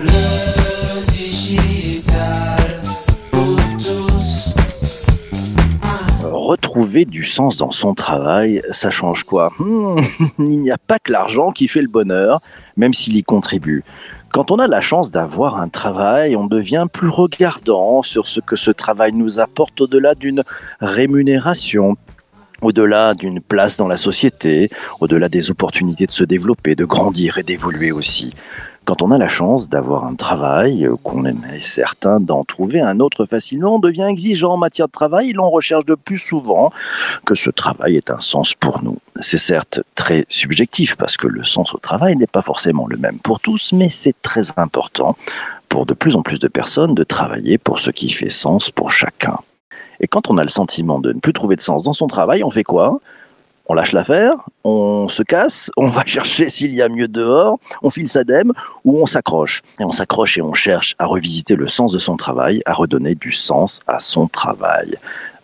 Le tous. Retrouver du sens dans son travail, ça change quoi? Hmm, Il n'y a pas que l'argent qui fait le bonheur, même s'il y contribue. Quand on a la chance d'avoir un travail, on devient plus regardant sur ce que ce travail nous apporte au-delà d'une rémunération, au-delà d'une place dans la société, au-delà des opportunités de se développer, de grandir et d'évoluer aussi. Quand on a la chance d'avoir un travail, euh, qu'on est certain d'en trouver un autre facilement, on devient exigeant en matière de travail et l'on recherche de plus souvent que ce travail ait un sens pour nous. C'est certes très subjectif parce que le sens au travail n'est pas forcément le même pour tous, mais c'est très important pour de plus en plus de personnes de travailler pour ce qui fait sens pour chacun. Et quand on a le sentiment de ne plus trouver de sens dans son travail, on fait quoi? On lâche l'affaire, on se casse, on va chercher s'il y a mieux dehors, on file sa dème ou on s'accroche. Et on s'accroche et on cherche à revisiter le sens de son travail, à redonner du sens à son travail.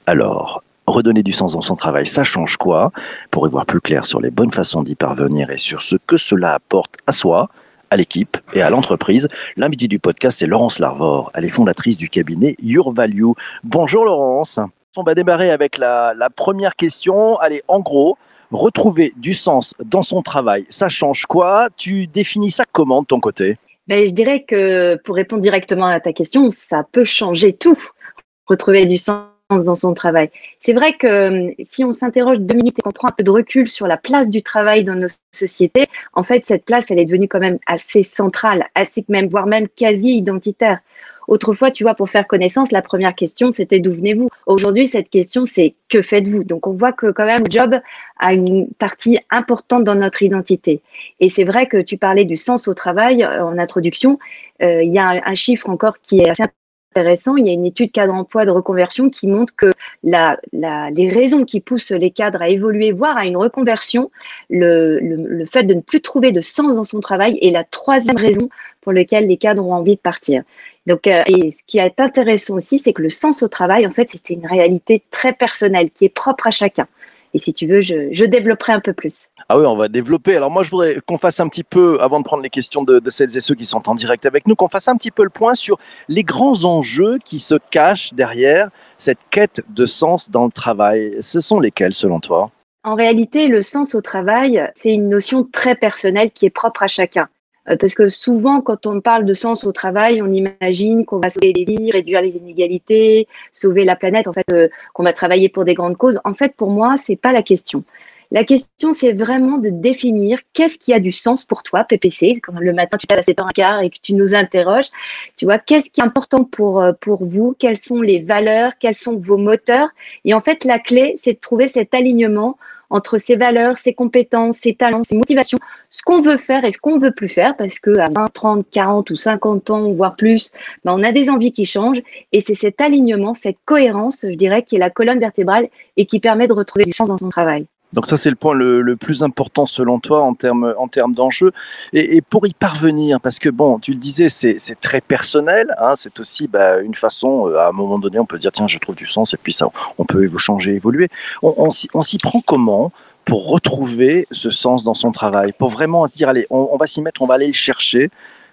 Alors, redonner du sens dans son travail, ça change quoi? Pour y voir plus clair sur les bonnes façons d'y parvenir et sur ce que cela apporte à soi, à l'équipe et à l'entreprise, l'invité du podcast, c'est Laurence Larvor. Elle est fondatrice du cabinet Your Value. Bonjour Laurence. On va démarrer avec la, première question. Allez, en gros, retrouver du sens dans son travail, ça change quoi? Tu définis ça comment de ton côté? Ben, je dirais que pour répondre directement à ta question, ça peut changer tout. Retrouver du sens dans son travail. C'est vrai que euh, si on s'interroge deux minutes et qu'on prend un peu de recul sur la place du travail dans nos sociétés, en fait, cette place, elle est devenue quand même assez centrale, assez même, voire même quasi identitaire. Autrefois, tu vois, pour faire connaissance, la première question, c'était d'où venez-vous? Aujourd'hui, cette question, c'est que faites-vous? Donc, on voit que quand même, job a une partie importante dans notre identité. Et c'est vrai que tu parlais du sens au travail euh, en introduction. Euh, il y a un, chiffre encore qui est assez intéressant. Il y a une étude cadre emploi de reconversion qui montre que les raisons qui poussent les cadres à évoluer, voire à une reconversion, le, le, fait de ne plus trouver de sens dans son travail est la troisième raison pour laquelle les cadres ont envie de partir. Donc, euh, et ce qui est intéressant aussi, c'est que le sens au travail, en fait, c'était une réalité très personnelle qui est propre à chacun. Et si tu veux, je, je développerai un peu plus. Ah oui, on va développer. Alors moi, je voudrais qu'on fasse un petit peu, avant de prendre les questions de, de, celles et ceux qui sont en direct avec nous, qu'on fasse un petit peu le point sur les grands enjeux qui se cachent derrière cette quête de sens dans le travail. Ce sont lesquels, selon toi? En réalité, le sens au travail, c'est une notion très personnelle qui est propre à chacun. Euh, parce que souvent, quand on parle de sens au travail, on imagine qu'on va sauver des vies, réduire les inégalités, sauver la planète, en fait, euh, qu'on va travailler pour des grandes causes. En fait, pour moi, c'est pas la question. La question, c'est vraiment de définir qu'est-ce qui a du sens pour toi, PPC. Quand le matin, tu t'as à 7h15 et que tu nous interroges, tu vois, qu'est-ce qui est important pour, euh, pour vous? Quelles sont les valeurs? Quels sont vos moteurs? Et en fait, la clé, c'est de trouver cet alignement entre ses valeurs, ses compétences, ses talents, ses motivations, ce qu'on veut faire et ce qu'on veut plus faire, parce que à 20, 30, 40 ou 50 ans, voire plus, ben on a des envies qui changent, et c'est cet alignement, cette cohérence, je dirais, qui est la colonne vertébrale et qui permet de retrouver du sens dans son travail. Donc ça, c'est le point le, plus important selon toi en termes en d'enjeux. Et, pour y parvenir, parce que bon, tu le disais, c'est très personnel. Hein, c'est aussi bah, une façon, euh, à un moment donné, on peut dire tiens, je trouve du sens, et puis ça, on peut changer, évoluer. On, s'y prend comment pour retrouver ce sens dans son travail, pour vraiment se dire allez, on, va s'y mettre, on va aller le chercher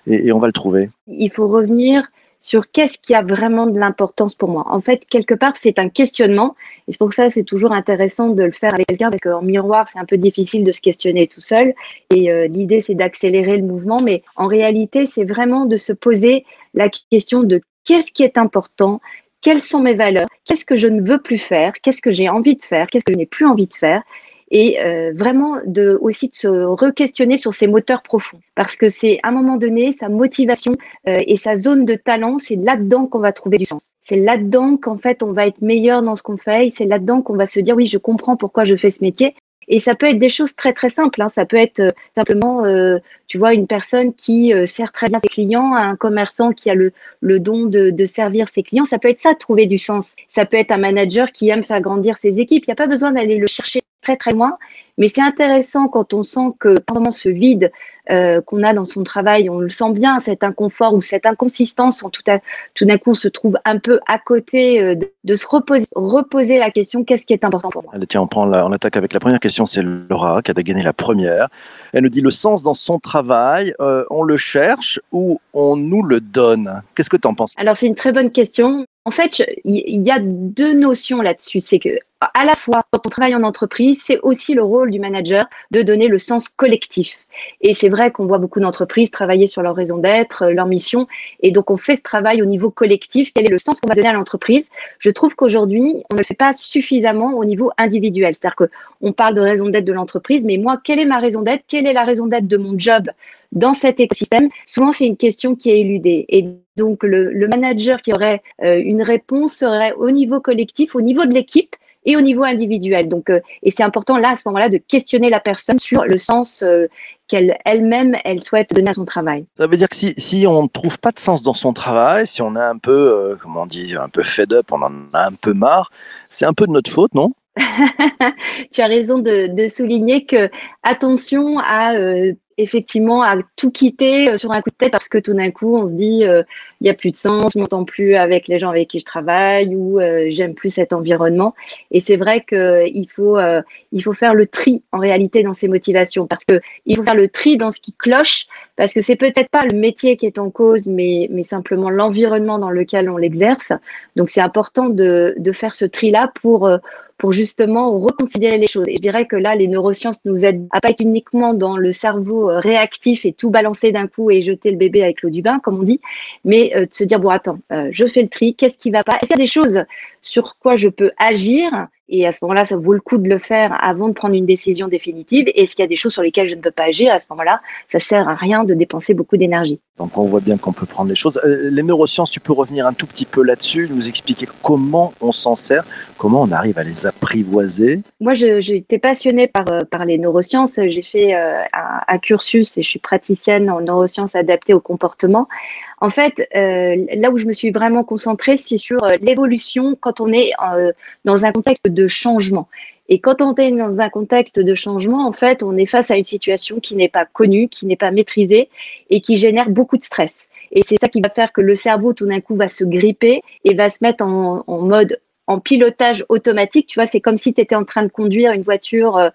et on va le trouver. Il faut revenir sur qu'est-ce qui a vraiment de l'importance pour moi. En fait, quelque part, c'est un questionnement. Et c'est pour ça c'est toujours intéressant de le faire avec quelqu'un, parce qu'en miroir, c'est un peu difficile de se questionner tout seul. Et euh, l'idée, c'est d'accélérer le mouvement. Mais en réalité, c'est vraiment de se poser la question de qu'est-ce qui est important, quelles sont mes valeurs, qu'est-ce que je ne veux plus faire, qu'est-ce que j'ai envie de faire, qu'est-ce que je n'ai plus envie de faire? Et euh, vraiment de aussi de se re-questionner sur ses moteurs profonds parce que c'est à un moment donné sa motivation euh, et sa zone de talent c'est là-dedans qu'on va trouver du sens c'est là-dedans qu'en fait on va être meilleur dans ce qu'on fait c'est là-dedans qu'on va se dire oui je comprends pourquoi je fais ce métier et ça peut être des choses très très simples. Hein. Ça peut être euh, simplement, euh, tu vois, une personne qui euh, sert très bien ses clients, un commerçant qui a le, le don de, de, servir ses clients. Ça peut être ça, trouver du sens. Ça peut être un manager qui aime faire grandir ses équipes. Il n'y a pas besoin d'aller le chercher très très loin. Mais c'est intéressant quand on sent que pendant ce vide euh, qu'on a dans son travail, on le sent bien, cet inconfort ou cette inconsistance, on tout, tout d'un coup on se trouve un peu à côté euh, de, se reposer, reposer la question qu'est-ce qui est important pour moi? Allez, Tiens, on, prend la, on attaque avec la première question, c'est Laura qui a gagné la première. Elle nous dit le sens dans son travail, euh, on le cherche ou on nous le donne? Qu'est-ce que tu en penses? Alors c'est une très bonne question. En fait, il y a deux notions là-dessus. C'est que à la fois, quand on travaille en entreprise, c'est aussi le rôle du manager de donner le sens collectif. Et c'est vrai qu'on voit beaucoup d'entreprises travailler sur leur raison d'être, leur mission, et donc on fait ce travail au niveau collectif. Quel est le sens qu'on va donner à l'entreprise? Je trouve qu'aujourd'hui, on ne le fait pas suffisamment au niveau individuel. C'est-à-dire qu'on parle de raison d'être de l'entreprise, mais moi, quelle est ma raison d'être? Quelle est la raison d'être de mon job? Dans cet écosystème Souvent, c'est une question qui est éludée. Et donc, le, manager qui aurait euh, une réponse serait au niveau collectif, au niveau de l'équipe et au niveau individuel. Donc, euh, et c'est important là, à ce moment-là, de questionner la personne sur le sens euh, qu'elle elle-même, elle souhaite donner à son travail. Ça veut dire que si, si on ne trouve pas de sens dans son travail, si on est un peu, comment on dit, un peu fed up, on en a un peu marre, c'est un peu de notre faute, non? tu as raison de, souligner que attention à effectivement à tout quitter euh, sur un coup de tête parce que tout d'un coup on se dit euh, il n'y a plus de sens, je m'entends plus avec les gens avec qui je travaille ou euh, j'aime plus cet environnement. Et c'est vrai qu'il faut il faut faire le tri en réalité dans ses motivations parce que il faut faire le tri dans ce qui cloche parce que c'est peut-être pas le métier qui est en cause mais simplement l'environnement dans lequel on l'exerce. Donc c'est important de faire ce tri là pour pour justement reconsidérer les choses. Et je dirais que là, les neurosciences nous aident à pas être uniquement dans le cerveau euh, réactif et tout balancer d'un coup et jeter le bébé avec l'eau du bain, comme on dit, mais euh, de se dire, bon, attends, euh, je fais le tri, qu'est-ce qui va pas? Est-ce qu'il y a des choses sur quoi je peux agir et à ce moment-là, ça vaut le coup de le faire avant de prendre une décision définitive. Et qu'il y a des choses sur lesquelles je ne peux pas agir À ce moment-là, ça sert à rien de dépenser beaucoup d'énergie. Donc on voit bien qu'on peut prendre les choses. Euh, les neurosciences, tu peux revenir un tout petit peu là-dessus, nous expliquer comment on s'en sert, comment on arrive à les apprivoiser. Moi, j'étais passionnée par, euh, par les neurosciences. J'ai fait euh, un, cursus et je suis praticienne en neurosciences adaptées au comportement. En fait, euh, là où je me suis vraiment concentrée, c'est sur euh, l'évolution quand on est euh, dans un contexte de changement. Et quand on est dans un contexte de changement, en fait, on est face à une situation qui n'est pas connue, qui n'est pas maîtrisée et qui génère beaucoup de stress. Et c'est ça qui va faire que le cerveau, tout d'un coup, va se gripper et va se mettre en, mode en pilotage automatique. Tu vois, c'est comme si tu étais en train de conduire une voiture,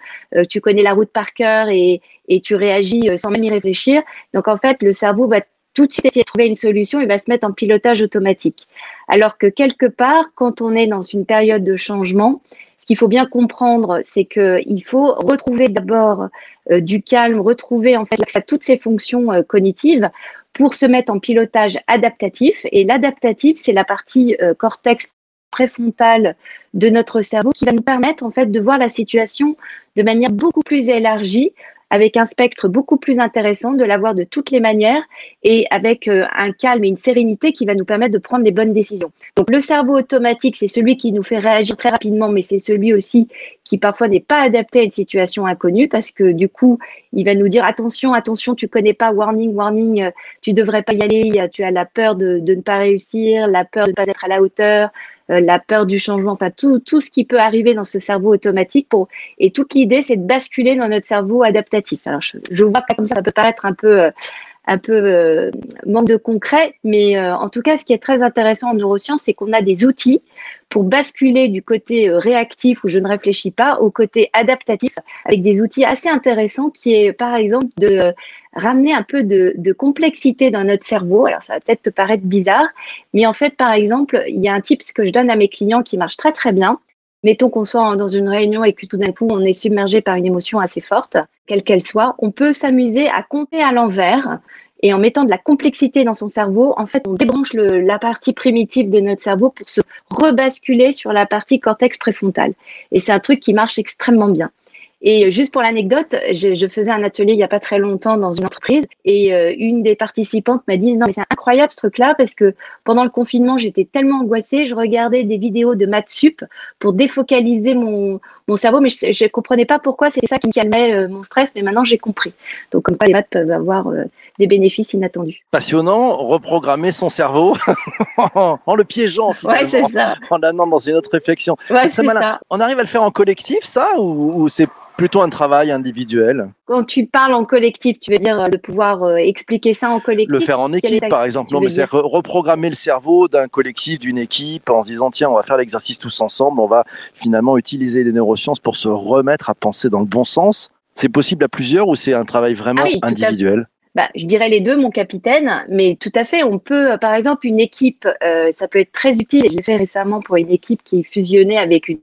tu connais la route par cœur et, et tu réagis sans même y réfléchir. Donc, en fait, le cerveau va tout de suite essayer de trouver une solution, il va se mettre en pilotage automatique. Alors que quelque part, quand on est dans une période de changement, ce qu'il faut bien comprendre, c'est qu'il faut retrouver d'abord euh, du calme, retrouver en fait à toutes ces fonctions euh, cognitives pour se mettre en pilotage adaptatif. Et l'adaptatif, c'est la partie euh, cortex préfrontal de notre cerveau qui va nous permettre en fait de voir la situation de manière beaucoup plus élargie avec un spectre beaucoup plus intéressant, de l'avoir de toutes les manières et avec euh, un calme et une sérénité qui va nous permettre de prendre les bonnes décisions. Donc le cerveau automatique, c'est celui qui nous fait réagir très rapidement, mais c'est celui aussi qui parfois n'est pas adapté à une situation inconnue parce que du coup, il va nous dire attention, attention, tu connais pas, warning, warning, euh, tu devrais pas y aller, tu as la peur de, ne pas réussir, la peur de ne pas être à la hauteur, la peur du changement, enfin tout, tout ce qui peut arriver dans ce cerveau automatique. Pour, et toute l'idée, c'est de basculer dans notre cerveau adaptatif. Alors, je, je vois que comme ça, ça peut paraître un peu, euh, un peu euh, manque de concret, mais en tout cas, ce qui est très intéressant en neurosciences, c'est qu'on a des outils pour basculer du côté réactif où je ne réfléchis pas au côté adaptatif avec des outils assez intéressants qui est par exemple de ramener un peu de, complexité dans notre cerveau. Alors, ça va peut-être te paraître bizarre, mais en fait, par exemple, il y a un tips que je donne à mes clients qui marche très, très bien. Mettons qu'on soit dans une réunion et que tout d'un coup, on est submergé par une émotion assez forte, quelle qu'elle soit. On peut s'amuser à compter à l'envers. Et en mettant de la complexité dans son cerveau, en fait, on débranche la partie primitive de notre cerveau pour se rebasculer sur la partie cortex préfrontal. Et c'est un truc qui marche extrêmement bien. Et juste pour l'anecdote, je, je, faisais un atelier il n'y a pas très longtemps dans une entreprise et euh, une des participantes m'a dit non mais c'est incroyable ce truc-là parce que pendant le confinement j'étais tellement angoissée, je regardais des vidéos de maths sup pour défocaliser mon, mon cerveau, mais je ne comprenais pas pourquoi c'était ça qui me calmait euh, mon stress, mais maintenant j'ai compris. Donc comme quoi les maths peuvent avoir euh, des bénéfices inattendus. Passionnant, reprogrammer son cerveau en le piégeant finalement, ouais, c'est ça. en l'amenant dans une autre réflexion. Ouais, c'est très malin. ça. On arrive à le faire en collectif ça ou, ou c'est plutôt un travail individuel? Quand tu parles en collectif, tu veux dire euh, de pouvoir expliquer ça en collectif? Le faire en équipe, ta- par exemple. Non, mais c'est re- reprogrammer le cerveau d'un collectif, d'une équipe, en se disant tiens, on va faire l'exercice tous ensemble, on va finalement utiliser les neurosciences pour se remettre à penser dans le bon sens. C'est possible à plusieurs ou c'est un travail vraiment Ah oui, individuel? Bah, je dirais les deux, mon capitaine, mais tout à fait, on peut, euh, par exemple, une équipe, euh, ça peut être très utile, et je l'ai fait récemment pour une équipe qui fusionnait avec une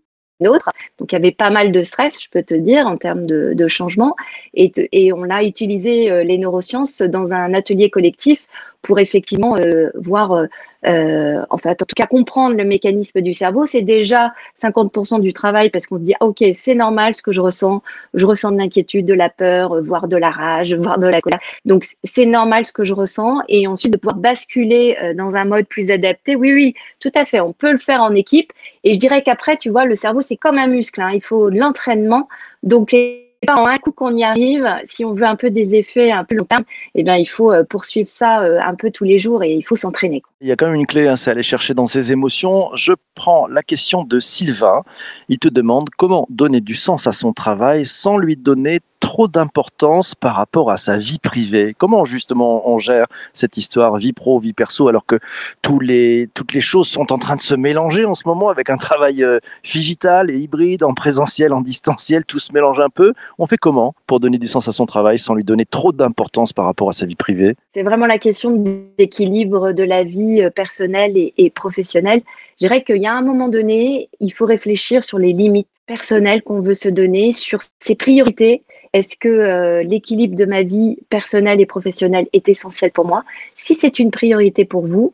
autre, donc il y avait pas mal de stress, je peux te dire, en termes de, de changement, et, et on a utilisé euh, les neurosciences dans un atelier collectif pour effectivement euh, voir, euh, euh, en fait, en tout cas comprendre le mécanisme du cerveau. C'est déjà 50% du travail parce qu'on se dit, ah, ok, c'est normal ce que je ressens, je ressens de l'inquiétude, de la peur, euh, voire de la rage, voire de la colère. Donc, c'est normal ce que je ressens. Et ensuite, de pouvoir basculer euh, dans un mode plus adapté. Oui, oui, tout à fait. On peut le faire en équipe. Et je dirais qu'après, tu vois, le cerveau, c'est comme un muscle. hein. Il faut de l'entraînement. Donc, c'est pas en un coup qu'on y arrive. Si on veut un peu des effets un peu long terme, eh bien, il faut euh, poursuivre ça euh, un peu tous les jours et il faut s'entraîner. Il y a quand même une clé, hein, c'est aller chercher dans ses émotions. Je prends la question de Sylvain. Il te demande comment donner du sens à son travail sans lui donner trop d'importance par rapport à sa vie privée. Comment justement on gère cette histoire vie pro, vie perso, alors que tous les, toutes les choses sont en train de se mélanger en ce moment avec un travail euh, digital et hybride, en présentiel, en distanciel, tout se mélange un peu? On fait comment pour donner du sens à son travail sans lui donner trop d'importance par rapport à sa vie privée? C'est vraiment la question d'équilibre de la vie euh, personnelle et, professionnelle. Je dirais qu'il y a un moment donné, il faut réfléchir sur les limites personnelles qu'on veut se donner, sur ses priorités. Est-ce que euh, l'équilibre de ma vie personnelle et professionnelle est essentiel pour moi? Si c'est une priorité pour vous,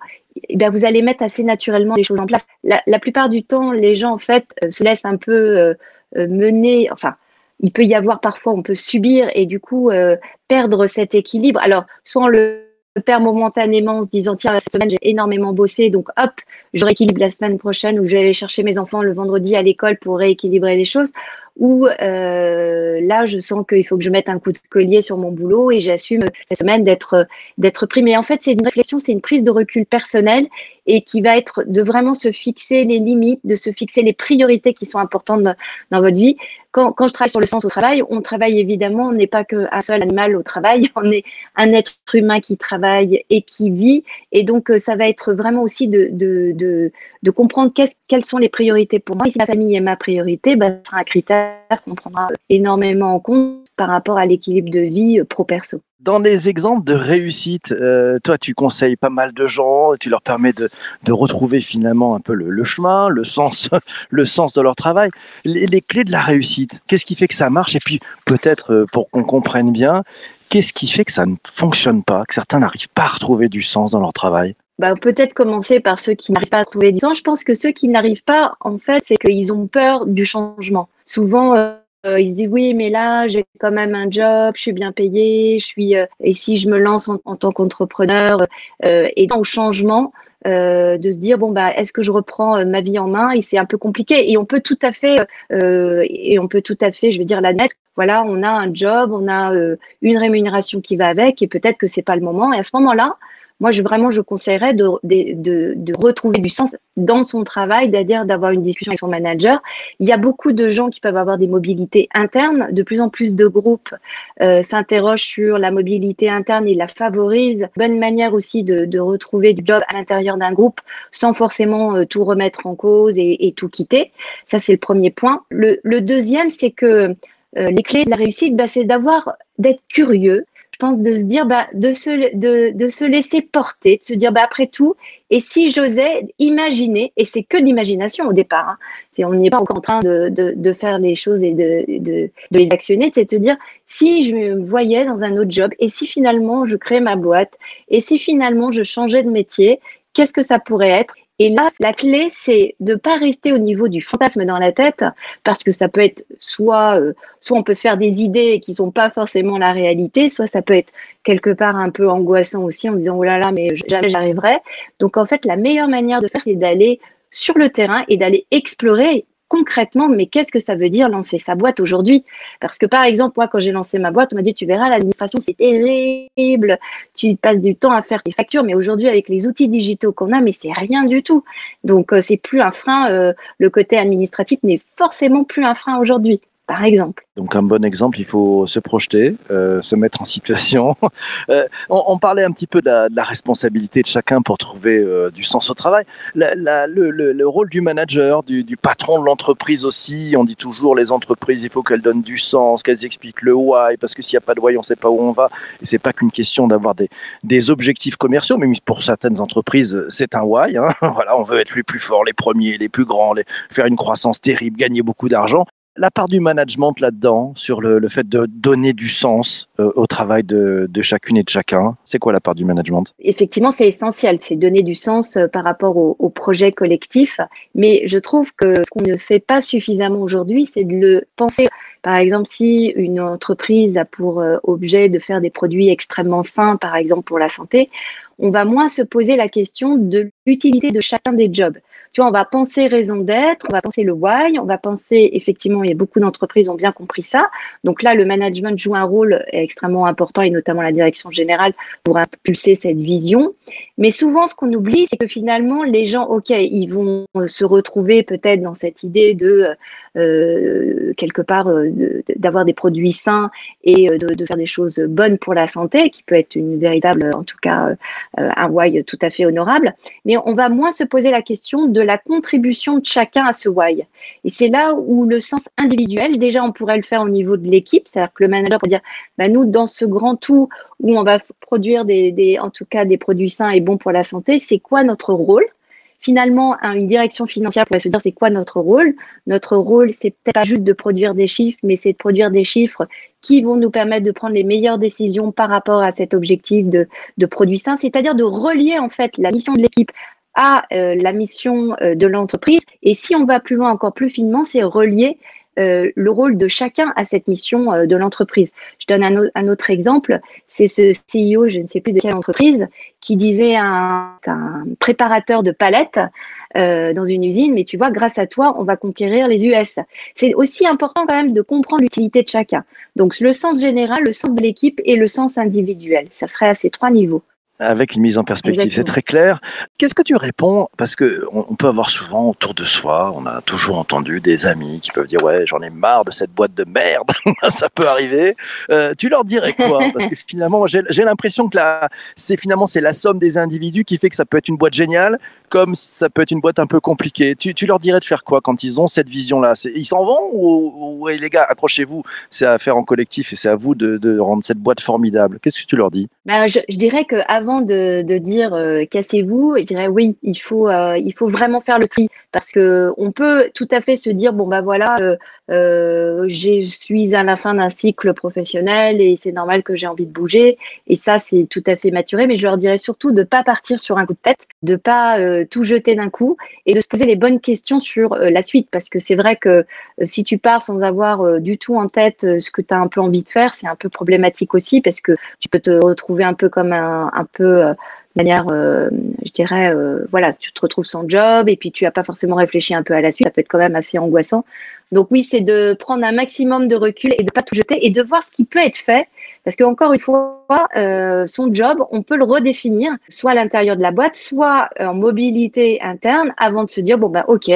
eh bien, vous allez mettre assez naturellement les choses en place. La, plupart du temps, les gens en fait euh, se laissent un peu mener. Enfin, il peut y avoir parfois, on peut subir et du coup euh, perdre cet équilibre. Alors, soit on le perd momentanément en se disant tiens cette semaine j'ai énormément bossé donc hop je rééquilibre la semaine prochaine ou je vais aller chercher mes enfants le vendredi à l'école pour rééquilibrer les choses ou euh, là je sens qu'il faut que je mette un coup de collier sur mon boulot et j'assume cette semaine d'être pris mais en fait c'est une réflexion c'est une prise de recul personnelle et qui va être de vraiment se fixer les limites de se fixer les priorités qui sont importantes dans, votre vie quand, je travaille sur le sens au travail on travaille évidemment on n'est pas qu'un seul animal au travail on est un être humain qui travaille et qui vit et donc euh, ça va être vraiment aussi de, de, de, comprendre quelles sont les priorités pour moi. Et si ma famille est ma priorité, ben, ce sera un critère qu'on prendra énormément en compte par rapport à l'équilibre de vie euh, pro-perso. Dans les exemples de réussite, euh, toi, tu conseilles pas mal de gens, tu leur permets de, de retrouver finalement un peu le, le chemin, le sens, le sens de leur travail. Les, les clés de la réussite, qu'est-ce qui fait que ça marche? Et puis, peut-être, euh, pour qu'on comprenne bien, qu'est-ce qui fait que ça ne fonctionne pas, que certains n'arrivent pas à retrouver du sens dans leur travail? Bah, peut-être commencer par ceux qui n'arrivent pas à trouver du sens. Je pense que ceux qui n'arrivent pas, en fait, c'est qu'ils ont peur du changement. Souvent, euh, euh, ils se disent oui, mais là, j'ai quand même un job, je suis bien payé, je suis. euh, et si je me lance en, en tant qu'entrepreneur euh, et le changement, euh, de se dire bon bah est-ce que je reprends euh, ma vie en main? Et c'est un peu compliqué et on peut tout à fait euh, et on peut tout à fait je veux dire l'admettre voilà on a un job on a une rémunération qui va avec et peut-être que c'est pas le moment et à ce moment-là moi, je, vraiment, je conseillerais de, de, de, de retrouver du sens dans son travail, c'est-à-dire d'avoir une discussion avec son manager. Il y a beaucoup de gens qui peuvent avoir des mobilités internes. De plus en plus de groupes euh, s'interrogent sur la mobilité interne et la favorisent. Bonne manière aussi de, de retrouver du job à l'intérieur d'un groupe sans forcément euh, tout remettre en cause et, et tout quitter. Ça, c'est le premier point. Le, le deuxième, c'est que euh, les clés de la réussite, bah, c'est d'avoir, d'être curieux, pense de se dire bah, de, se, se laisser porter, de se dire bah, après tout, et si j'osais imaginer, et c'est que de l'imagination au départ, hein, on n'est pas encore en train de, de, faire les choses et de, les actionner, c'est de te dire si je me voyais dans un autre job, et si finalement je créais ma boîte, et si finalement je changeais de métier, qu'est-ce que ça pourrait être? Et là, la clé, c'est de pas rester au niveau du fantasme dans la tête, parce que ça peut être soit, euh, soit on peut se faire des idées qui sont pas forcément la réalité, soit ça peut être quelque part un peu angoissant aussi en disant oh là là, mais jamais j'arriverai. Donc en fait, la meilleure manière de faire, c'est d'aller sur le terrain et d'aller explorer concrètement, mais qu'est-ce que ça veut dire lancer sa boîte aujourd'hui? Parce que par exemple, moi, quand j'ai lancé ma boîte, on m'a dit, tu verras, l'administration, c'est terrible, tu passes du temps à faire tes factures, mais aujourd'hui, avec les outils digitaux qu'on a, mais c'est rien du tout. Donc, euh, c'est plus un frein, euh, le côté administratif n'est forcément plus un frein aujourd'hui par exemple. Donc un bon exemple, il faut se projeter, euh, se mettre en situation. Euh, on, parlait un petit peu de la, responsabilité de chacun pour trouver euh, du sens au travail. le, rôle du manager, du, patron de l'entreprise aussi, on dit toujours les entreprises, il faut qu'elles donnent du sens, qu'elles expliquent le why, parce que s'il n'y a pas de why, on ne sait pas où on va. Et c'est pas qu'une question d'avoir des, objectifs commerciaux, mais pour certaines entreprises, c'est un why. Hein. voilà, on veut être les plus forts, les premiers, les plus grands, faire une croissance terrible, gagner beaucoup d'argent la part du management là-dedans, sur le, fait de donner du sens euh, au travail de, chacune et de chacun, c'est quoi la part du management? Effectivement, c'est essentiel, c'est donner du sens euh, par rapport au, projet collectif. Mais je trouve que ce qu'on ne fait pas suffisamment aujourd'hui, c'est de le penser. Par exemple, si une entreprise a pour euh, objet de faire des produits extrêmement sains, par exemple pour la santé, on va moins se poser la question de l'utilité de chacun des jobs. Tu vois, on va penser raison d'être, on va penser le why, on va penser, effectivement, il y a beaucoup d'entreprises ont bien compris ça. Donc là, le management joue un rôle extrêmement important et notamment la direction générale pour impulser cette vision. Mais souvent, ce qu'on oublie, c'est que finalement, les gens, OK, ils vont se retrouver peut-être dans cette idée de, euh, quelque part, euh, d'avoir des produits sains et euh, de, faire des choses bonnes pour la santé, qui peut être une véritable, en tout cas, un why tout à fait honorable. Mais on va moins se poser la question de la contribution de chacun à ce why. Et c'est là où le sens individuel, déjà on pourrait le faire au niveau de l'équipe, c'est-à-dire que le manager pourrait dire, bah, nous dans ce grand tout où on va produire des, en tout cas des produits sains et bons pour la santé, c'est quoi notre rôle? Finalement, une direction financière pourrait se dire c'est quoi notre rôle? Notre rôle, c'est peut-être pas juste de produire des chiffres, mais c'est de produire des chiffres qui vont nous permettre de prendre les meilleures décisions par rapport à cet objectif de, de produits sains, c'est-à-dire de relier en fait la mission de l'équipe à euh, la mission euh, de l'entreprise. Et si on va plus loin, encore plus finement, c'est relier euh, le rôle de chacun à cette mission de l'entreprise. Je donne un, autre exemple, c'est ce CEO, je ne sais plus de quelle entreprise, qui disait un, préparateur de palettes dans une usine, mais tu vois, grâce à toi, on va conquérir les US. C'est aussi important quand même de comprendre l'utilité de chacun. Donc le sens général, le sens de l'équipe et le sens individuel. Ça serait à ces trois niveaux avec une mise en perspective. C'est très clair. Qu'est-ce que tu réponds? Parce que on, peut avoir souvent autour de soi, on a toujours entendu des amis qui peuvent dire ouais j'en ai marre de cette boîte de merde. ça peut arriver. Euh, tu leur dirais quoi? Parce que finalement j'ai l'impression que c'est finalement c'est la somme des individus qui fait que ça peut être une boîte géniale, comme ça peut être une boîte un peu compliquée. Tu, leur dirais de faire quoi quand ils ont cette vision-là? Ils s'en vont ou, les gars accrochez-vous, c'est à faire en collectif et c'est à vous de, de, rendre cette boîte formidable. Qu'est-ce que tu leur dis? Ben, je, dirais que avant de, dire euh, cassez-vous, je dirais oui, il faut, euh, il faut vraiment faire le tri parce que on peut tout à fait se dire bon bah voilà, euh, je suis à la fin d'un cycle professionnel et c'est normal que j'ai envie de bouger et ça c'est tout à fait maturé. Mais je leur dirais surtout de pas partir sur un coup de tête, de pas tout jeter d'un coup et de se poser les bonnes questions sur la suite parce que c'est vrai que si tu pars sans avoir du tout en tête ce que tu as un peu envie de faire, c'est un peu problématique aussi parce que tu peux te retrouver un peu comme un, un peu euh, manière, euh, je dirais, euh, voilà, tu te retrouves sans job et puis tu n'as pas forcément réfléchi un peu à la suite, ça peut être quand même assez angoissant. Donc oui, c'est de prendre un maximum de recul et de pas tout jeter et de voir ce qui peut être fait. Parce qu'encore une fois, son job, on peut le redéfinir, soit à l'intérieur de la boîte, soit en mobilité interne, avant de se dire, bon, bah, OK,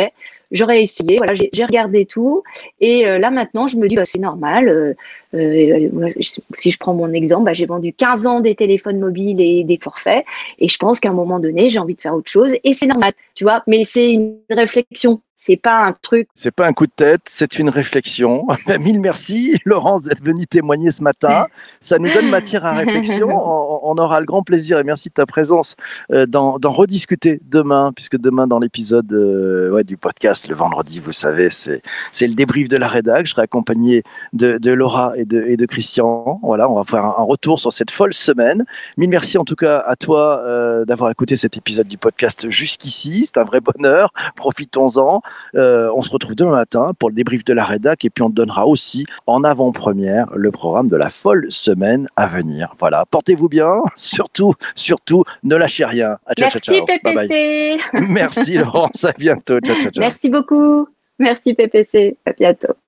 j'aurais essayé, voilà, j'ai regardé tout. Et euh, là, maintenant, je me dis, bah, c'est normal. Euh, euh, si je prends mon exemple, bah, j'ai vendu 15 ans des téléphones mobiles et des forfaits. Et je pense qu'à un moment donné, j'ai envie de faire autre chose. Et c'est normal, tu vois. Mais c'est une réflexion C'est pas un truc. C'est pas un coup de tête, c'est une réflexion. Mille merci, Laurence, d'être venue témoigner ce matin. Ça nous donne matière à réflexion. On, aura le grand plaisir et merci de ta présence euh, d'en rediscuter demain, puisque demain dans l'épisode euh, ouais, du podcast le vendredi, vous savez, c'est le débrief de la rédac. Je serai accompagné de, de Laura et de, et de Christian. Voilà, on va faire un, un retour sur cette folle semaine. Mille merci en tout cas à toi euh, d'avoir écouté cet épisode du podcast jusqu'ici. C'est un vrai bonheur. Profitons-en. Euh, on se retrouve demain matin pour le débrief de la rédac et puis on te donnera aussi en avant-première le programme de la folle semaine à venir. Voilà, portez-vous bien. Surtout, surtout, ne lâchez rien. Ciao, Merci ciao, ciao. Bye bye. PPC. Merci Laurence, à bientôt. Ciao. Merci beaucoup. Merci PPC. À bientôt.